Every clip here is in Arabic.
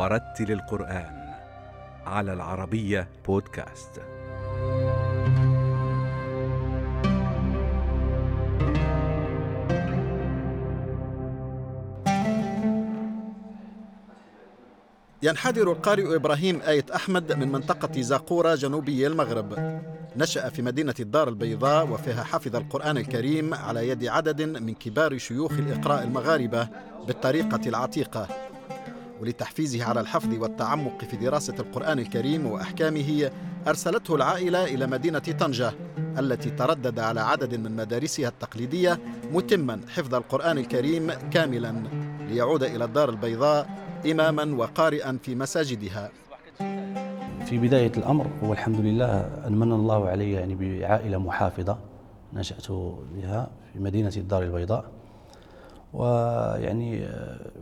ورتل القرآن على العربية بودكاست. ينحدر القارئ إبراهيم آية أحمد من منطقة زاقورة جنوبي المغرب نشأ في مدينة الدار البيضاء وفيها حفظ القرآن الكريم على يد عدد من كبار شيوخ الإقراء المغاربة بالطريقة العتيقة. ولتحفيزه على الحفظ والتعمق في دراسة القرآن الكريم وأحكامه أرسلته العائلة إلى مدينة طنجة التي تردد على عدد من مدارسها التقليدية متما حفظ القرآن الكريم كاملا ليعود إلى الدار البيضاء إماما وقارئا في مساجدها. في بداية الأمر والحمد لله أن من الله علي يعني بعائلة محافظة نشأت بها في مدينة الدار البيضاء. ويعني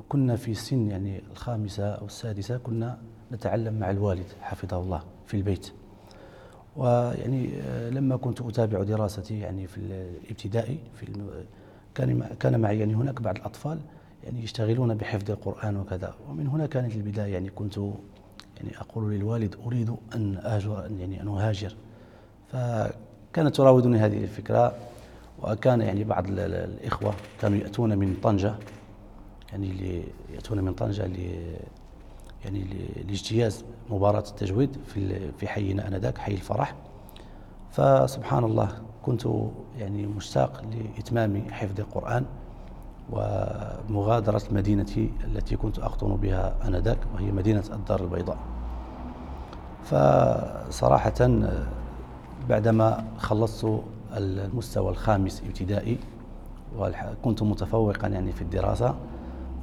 كنا في سن يعني الخامسة أو السادسة كنا نتعلم مع الوالد حفظه الله في البيت. ويعني لما كنت أتابع دراستي يعني في الابتدائي في كان كان معي يعني هناك بعض الأطفال يعني يشتغلون بحفظ القرآن وكذا. ومن هنا كانت البداية يعني كنت يعني أقول للوالد أريد أن أهجر يعني أن أهاجر. فكانت تراودني هذه الفكرة. وكان يعني بعض الإخوة كانوا يأتون من طنجة يعني اللي يأتون من طنجة ل يعني لاجتياز مباراة التجويد في في حينا آنذاك حي الفرح. فسبحان الله كنت يعني مشتاق لإتمام حفظ القرآن ومغادرة مدينتي التي كنت أقطن بها آنذاك وهي مدينة الدار البيضاء. فصراحة بعدما خلصت المستوى الخامس ابتدائي وكنت متفوقا يعني في الدراسة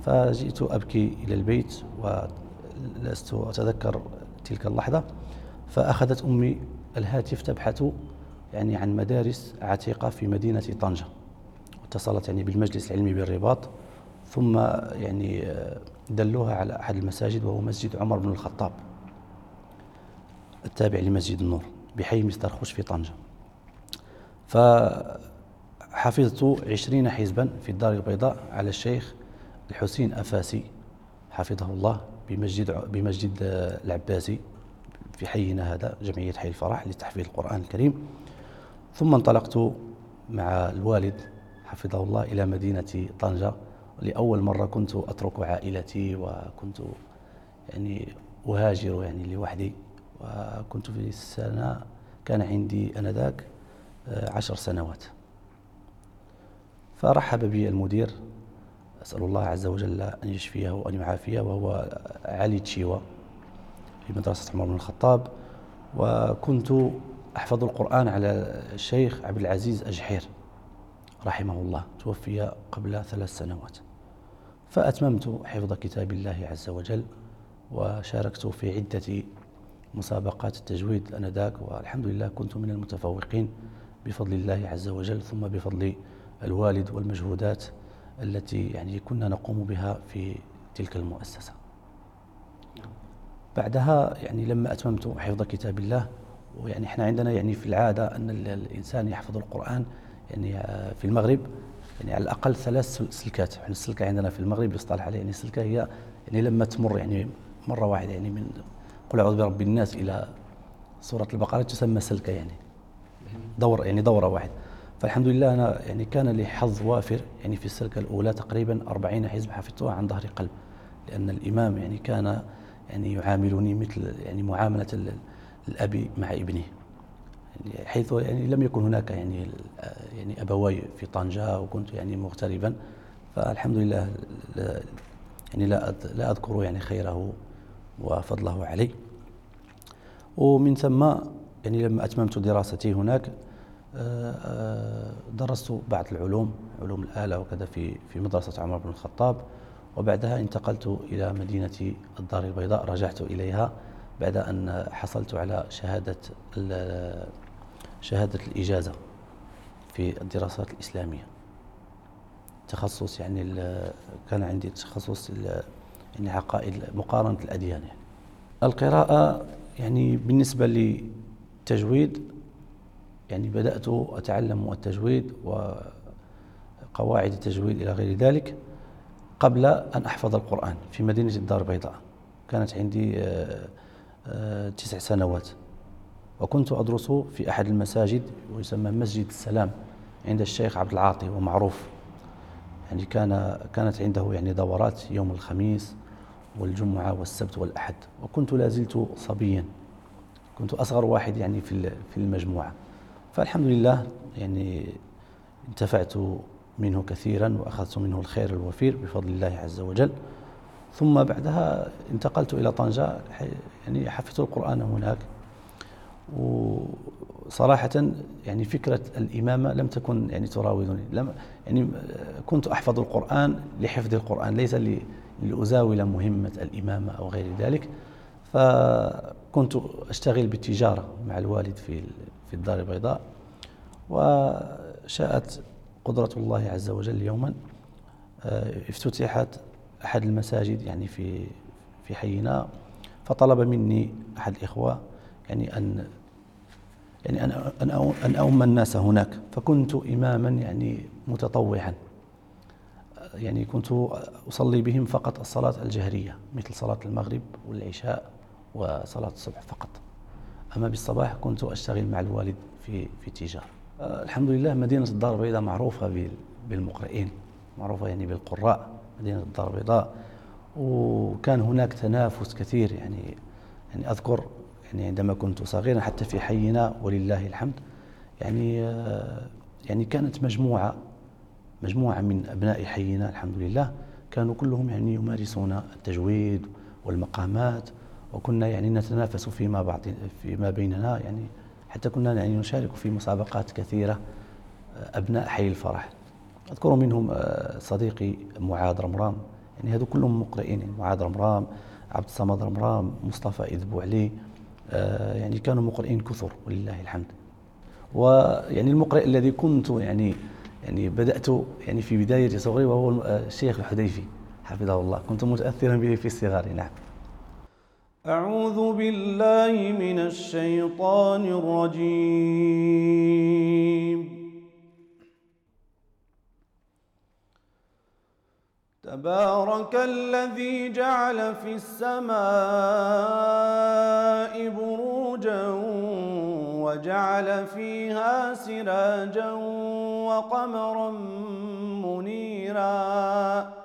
فجئت أبكي إلى البيت ولست أتذكر تلك اللحظة فأخذت أمي الهاتف تبحث يعني عن مدارس عتيقة في مدينة طنجة. اتصلت يعني بالمجلس العلمي بالرباط ثم يعني دلوها على أحد المساجد وهو مسجد عمر بن الخطاب التابع لمسجد النور بحي مستر خوش في طنجة. فحفظت عشرين حزبا في الدار البيضاء على الشيخ الحسين أفاسي حفظه الله بمسجد بمسجد العباسي في حينا هذا جمعية حي الفرح لتحفيظ القرآن الكريم. ثم انطلقت مع الوالد حفظه الله إلى مدينة طنجة. لأول مرة كنت أترك عائلتي وكنت يعني أهاجر يعني لوحدي وكنت في السنة كان عندي أنذاك عشر سنوات. فرحب بي المدير أسأل الله عز وجل أن يشفيه وأن يعافيه وهو علي تشيوا في مدرسة عمر بن الخطاب. وكنت أحفظ القرآن على الشيخ عبد العزيز أجحير رحمه الله توفي قبل ثلاث سنوات. فأتممت حفظ كتاب الله عز وجل وشاركت في عدة مسابقات التجويد أنذاك والحمد لله كنت من المتفوقين. بفضل الله عز وجل ثم بفضل الوالد والمجهودات التي يعني كنا نقوم بها في تلك المؤسسة. بعدها يعني لما أتممت حفظ كتاب الله ويعني إحنا عندنا يعني في العادة أن الإنسان يحفظ القرآن يعني في المغرب يعني على الأقل ثلاث سلكات. إحنا السلكة عندنا في المغرب يصطلح عليه يعني السلكة هي يعني لما تمر يعني مرة واحدة يعني من قل أعوذ برب الناس إلى سورة البقرة تسمى سلكة يعني. دور يعني دورة واحدة فالحمد لله أنا يعني كان لي حظ وافر يعني في السلكة الأولى تقريبا أربعين حزب حفظتها عن ظهر قلب لأن الإمام يعني كان يعني يعاملني مثل يعني معاملة الأب مع ابنه. يعني حيث يعني لم يكن هناك يعني يعني أبواي في طنجة وكنت يعني مغتربا. فالحمد لله يعني لا لا أذكر يعني خيره وفضله علي ومن ثم يعني لما أتممت دراستي هناك آه، آه، درست بعض العلوم علوم الآلة وكذا في في مدرسة عمر بن الخطاب وبعدها انتقلت إلى مدينة الدار البيضاء رجعت إليها بعد أن حصلت على شهادة شهادة الإجازة في الدراسات الإسلامية تخصص يعني كان عندي تخصص يعني عقائد مقارنة الأديان يعني. القراءة يعني بالنسبة للتجويد يعني بدأت أتعلم التجويد وقواعد التجويد إلى غير ذلك قبل أن أحفظ القرآن في مدينة الدار البيضاء. كانت عندي آه، آه، تسع سنوات. وكنت أدرس في أحد المساجد ويسمى مسجد السلام عند الشيخ عبد العاطي ومعروف يعني كان كانت عنده يعني دورات يوم الخميس والجمعة والسبت والأحد. وكنت لا زلت صبيا. كنت أصغر واحد يعني في في المجموعة. فالحمد لله يعني انتفعت منه كثيرا وأخذت منه الخير الوفير بفضل الله عز وجل. ثم بعدها انتقلت إلى طنجة يعني حفظت القرآن هناك. وصراحة يعني فكرة الإمامة لم تكن يعني تراودني. لم يعني كنت أحفظ القرآن لحفظ القرآن ليس لأزاول مهمة الإمامة أو غير ذلك. فكنت أشتغل بالتجارة مع الوالد في في الدار البيضاء وشاءت قدرة الله عز وجل يوما آه، افتتحت أحد المساجد يعني في في حينا فطلب مني أحد الإخوة يعني أن يعني أن أن أن أؤم الناس هناك فكنت إماما يعني متطوعا يعني كنت أصلي بهم فقط الصلاة الجهرية مثل صلاة المغرب والعشاء. وصلاة الصبح فقط. أما بالصباح كنت أشتغل مع الوالد في في التجارة الحمد لله مدينة الدار البيضاء معروفة بالمقرئين معروفة يعني بالقراء مدينة الدار البيضاء. وكان هناك تنافس كثير يعني يعني أذكر يعني عندما كنت صغيرا حتى في حينا ولله الحمد يعني يعني كانت مجموعة مجموعة من أبناء حينا الحمد لله كانوا كلهم يعني يمارسون التجويد والمقامات وكنا يعني نتنافس فيما بعض فيما بيننا يعني حتى كنا يعني نشارك في مسابقات كثيرة أبناء حي الفرح. أذكر منهم آه، صديقي معاذ رمرام. يعني هذو كلهم مقرئين يعني معاذ رمرام عبد الصمد رمرام مصطفى إذبو علي آه، يعني كانوا مقرئين كثر ولله الحمد. ويعني المقرئ الذي كنت يعني يعني بدأت يعني في بداية صغري وهو آه، الشيخ الحديفي حفظه الله. كنت متأثرا به في الصغار نعم. أعوذ بالله من الشيطان الرجيم. تبارك الذي جعل في السماء بروجا وجعل فيها سراجا وقمرا منيرا.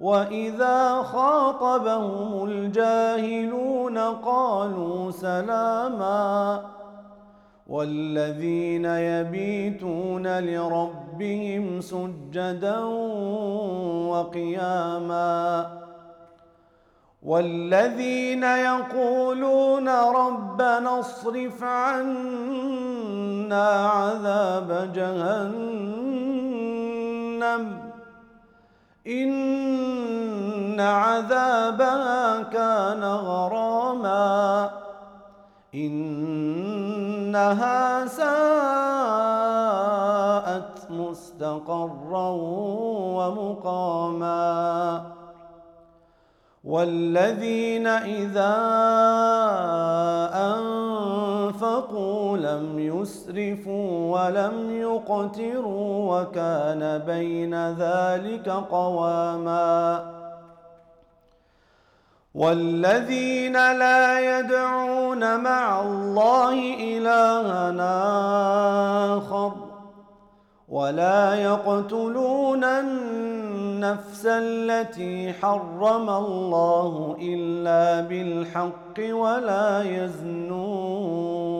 وإذا خاطبهم الجاهلون قالوا سلاما والذين يبيتون لربهم سجدا وقياما والذين يقولون ربنا اصرف عنا عذاب جهنم إن عذابها كان غراما. إنها ساءت مستقرا ومقاما. والذين إذا أنفقوا لم يسرفوا ولم يقتروا وكان بين ذلك قواما. والذين لا يدعون مع الله إلها آخر ولا يقتلون النفس التي حرم الله إلا بالحق ولا يزنون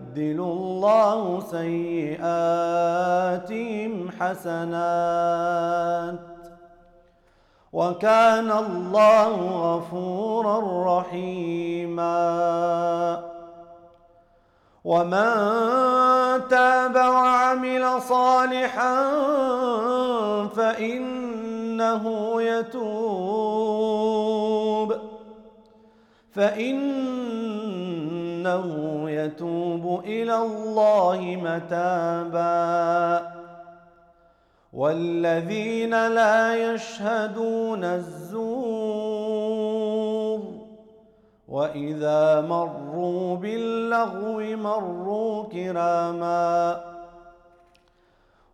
الله سيئاتهم حسنات وكان الله غفورا رحيما ومن تاب وعمل صالحا فإنه يتوب فإنه يتوب إلى الله متابا. والذين لا يشهدون الزور وإذا مروا باللغو مروا كراما.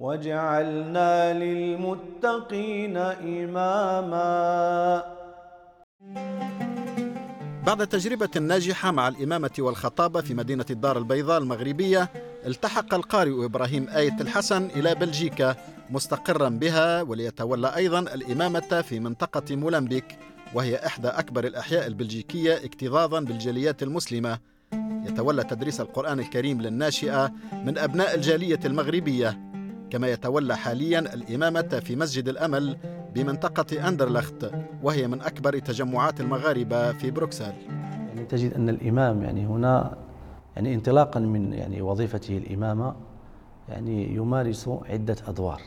واجعلنا للمتقين إماما. بعد تجربة ناجحة مع الإمامة والخطابة في مدينة الدار البيضاء المغربية التحق القارئ إبراهيم آية الحسن إلى بلجيكا مستقرا بها وليتولى أيضا الإمامة في منطقة مولمبيك وهي إحدى أكبر الأحياء البلجيكية اكتظاظا بالجاليات المسلمة. يتولى تدريس القرآن الكريم للناشئة من أبناء الجالية المغربية. كما يتولى حاليا الإمامة في مسجد الأمل بمنطقة أندرلخت وهي من أكبر تجمعات المغاربة في بروكسل. يعني تجد أن الإمام يعني هنا يعني انطلاقا من يعني وظيفته الإمامة يعني يمارس عدة أدوار.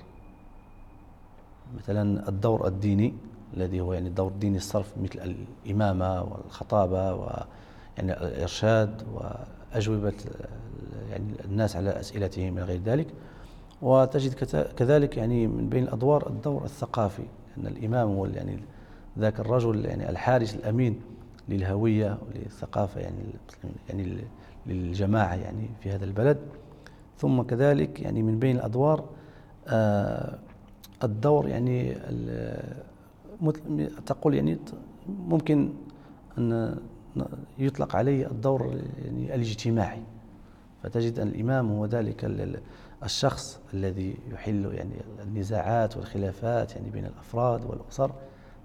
مثلا الدور الديني الذي هو يعني الدور الديني الصرف مثل الإمامة والخطابة ويعني الإرشاد وأجوبة يعني الناس على أسئلتهم إلى غير ذلك. وتجد كذلك يعني من بين الأدوار الدور الثقافي أن الإمام هو يعني ذاك الرجل يعني الحارس الأمين للهوية وللثقافة يعني يعني للجماعة يعني في هذا البلد. ثم كذلك يعني من بين الأدوار آه الدور يعني تقول يعني ممكن أن يطلق عليه الدور يعني الاجتماعي. فتجد أن الإمام هو ذلك الشخص الذي يحل يعني النزاعات والخلافات يعني بين الأفراد والأسر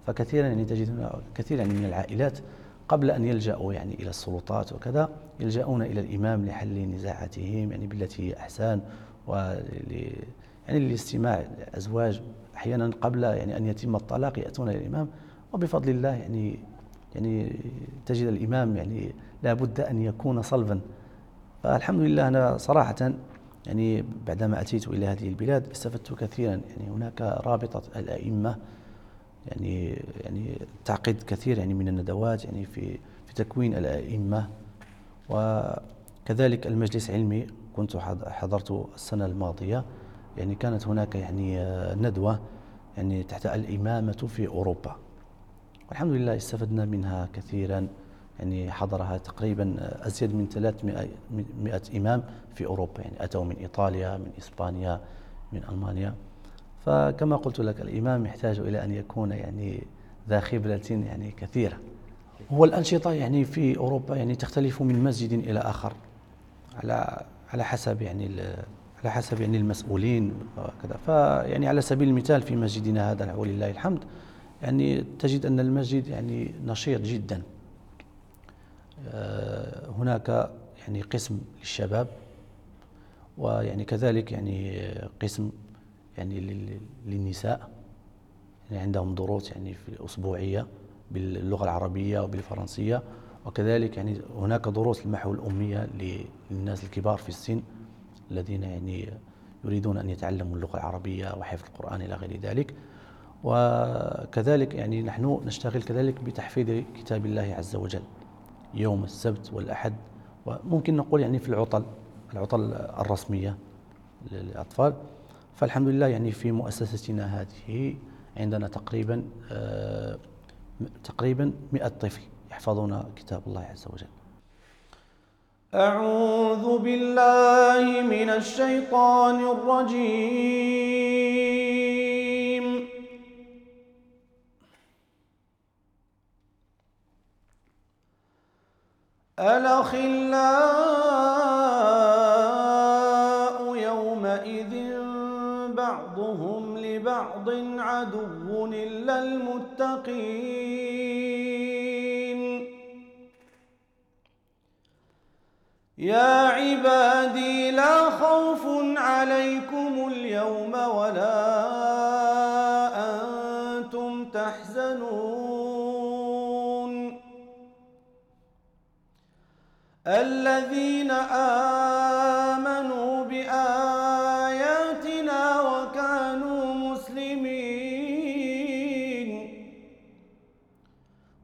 فكثيرا يعني تجد هنا كثيرا يعني من العائلات قبل أن يلجأوا يعني إلى السلطات وكذا يلجؤون إلى الإمام لحل نزاعاتهم يعني بالتي هي أحسن ول يعني لاستماع الازواج أحيانا قبل يعني أن يتم الطلاق يأتون إلى الإمام وبفضل الله يعني يعني تجد الإمام يعني لا بد أن يكون صلبا. فالحمد لله أنا صراحة يعني بعدما أتيت إلى هذه البلاد استفدت كثيرا. يعني هناك رابطة الأئمة يعني يعني تعقد كثير يعني من الندوات يعني في في تكوين الأئمة. وكذلك المجلس العلمي كنت حضرت السنة الماضية. يعني كانت هناك يعني ندوة يعني تحت الإمامة في أوروبا. والحمد لله استفدنا منها كثيرا. يعني حضرها تقريبا أزيد من 300 إمام في أوروبا يعني أتوا من إيطاليا من إسبانيا من ألمانيا. فكما قلت لك الإمام يحتاج إلى أن يكون يعني ذا خبرة يعني كثيرة. هو الأنشطة يعني في أوروبا يعني تختلف من مسجد إلى آخر على على حسب يعني على حسب يعني المسؤولين وكذا. فيعني على سبيل المثال في مسجدنا هذا ولله الحمد يعني تجد أن المسجد يعني نشيط جدا. هناك يعني قسم للشباب ويعني كذلك يعني قسم يعني للنساء. يعني عندهم دروس يعني في أسبوعية باللغة العربية وبالفرنسية. وكذلك يعني هناك دروس المحو الأمية للناس الكبار في السن الذين يعني يريدون أن يتعلموا اللغة العربية وحفظ القرآن إلى غير ذلك. وكذلك يعني نحن نشتغل كذلك بتحفيظ كتاب الله عز وجل. يوم السبت والأحد وممكن نقول يعني في العطل العطل الرسمية للأطفال. فالحمد لله يعني في مؤسستنا هذه عندنا تقريبا آه تقريبا 100 طفل يحفظون كتاب الله عز وجل. أعوذ بالله من الشيطان الرجيم. الأخلاء يومئذ بعضهم لبعض عدو إلا المتقين. يا عبادي لا خوف عليكم اليوم ولا الذين آمنوا بآياتنا وكانوا مسلمين.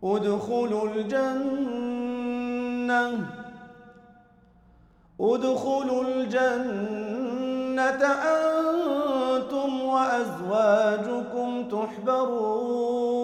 ادخلوا الجنة ادخلوا الجنة. أنتم وأزواجكم تحبرون.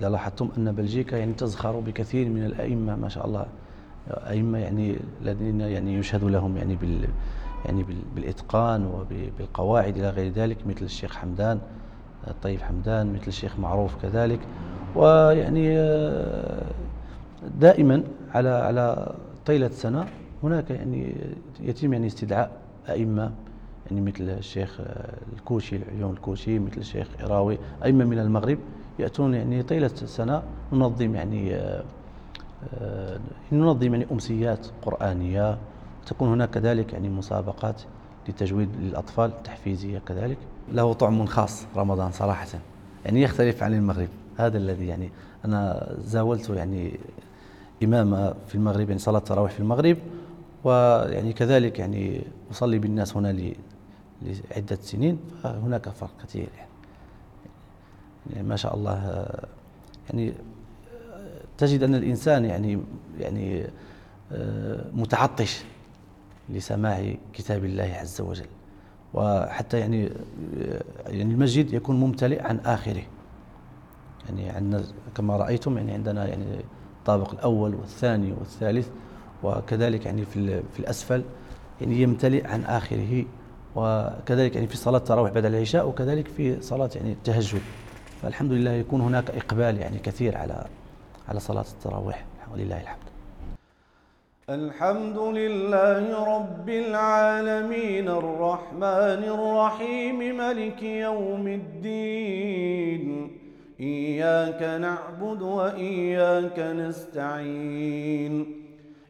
إذا لاحظتم أن بلجيكا يعني تزخر بكثير من الأئمة ما شاء الله. أئمة يعني الذين يعني يشهد لهم يعني بال يعني بال- بالإتقان وبالقواعد إلى غير ذلك مثل الشيخ حمدان الطيب حمدان مثل الشيخ معروف كذلك. ويعني آه، دائما على على طيلة سنة هناك يعني يتم يعني استدعاء أئمة يعني مثل الشيخ الكوشي العيون الكوشي مثل الشيخ إراوي أئمة من المغرب. يأتون يعني طيلة السنة ننظم يعني آه، آه، ننظم يعني أمسيات قرآنية. تكون هناك كذلك يعني مسابقات للتجويد للأطفال تحفيزية كذلك. له طعم خاص رمضان صراحة. يعني يختلف عن المغرب. هذا الذي يعني أنا زاولت يعني إمام في المغرب يعني صلاة التراويح في المغرب. ويعني كذلك يعني أصلي بالناس هنا ل- لعدة سنين فهناك فرق كثير يعني, يعني ما شاء الله يعني تجد أن الإنسان يعني يعني آه، متعطش لسماع كتاب الله عز وجل. وحتى يعني آه، يعني المسجد يكون ممتلئ عن آخره. يعني عندنا كما رأيتم يعني عندنا يعني الطابق الأول والثاني والثالث وكذلك يعني في في الأسفل يعني يمتلئ عن آخره وكذلك يعني في صلاة التراويح بعد العشاء وكذلك في صلاة يعني التهجد. فالحمد لله يكون هناك إقبال يعني كثير على على صلاة التراويح. ولله الحمد. الحمد لله رب العالمين. الرحمن الرحيم. ملك يوم الدين. إياك نعبد وإياك نستعين.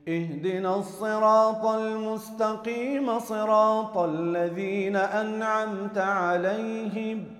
اهدنا الصراط المستقيم. صراط الذين أنعمت عليهم.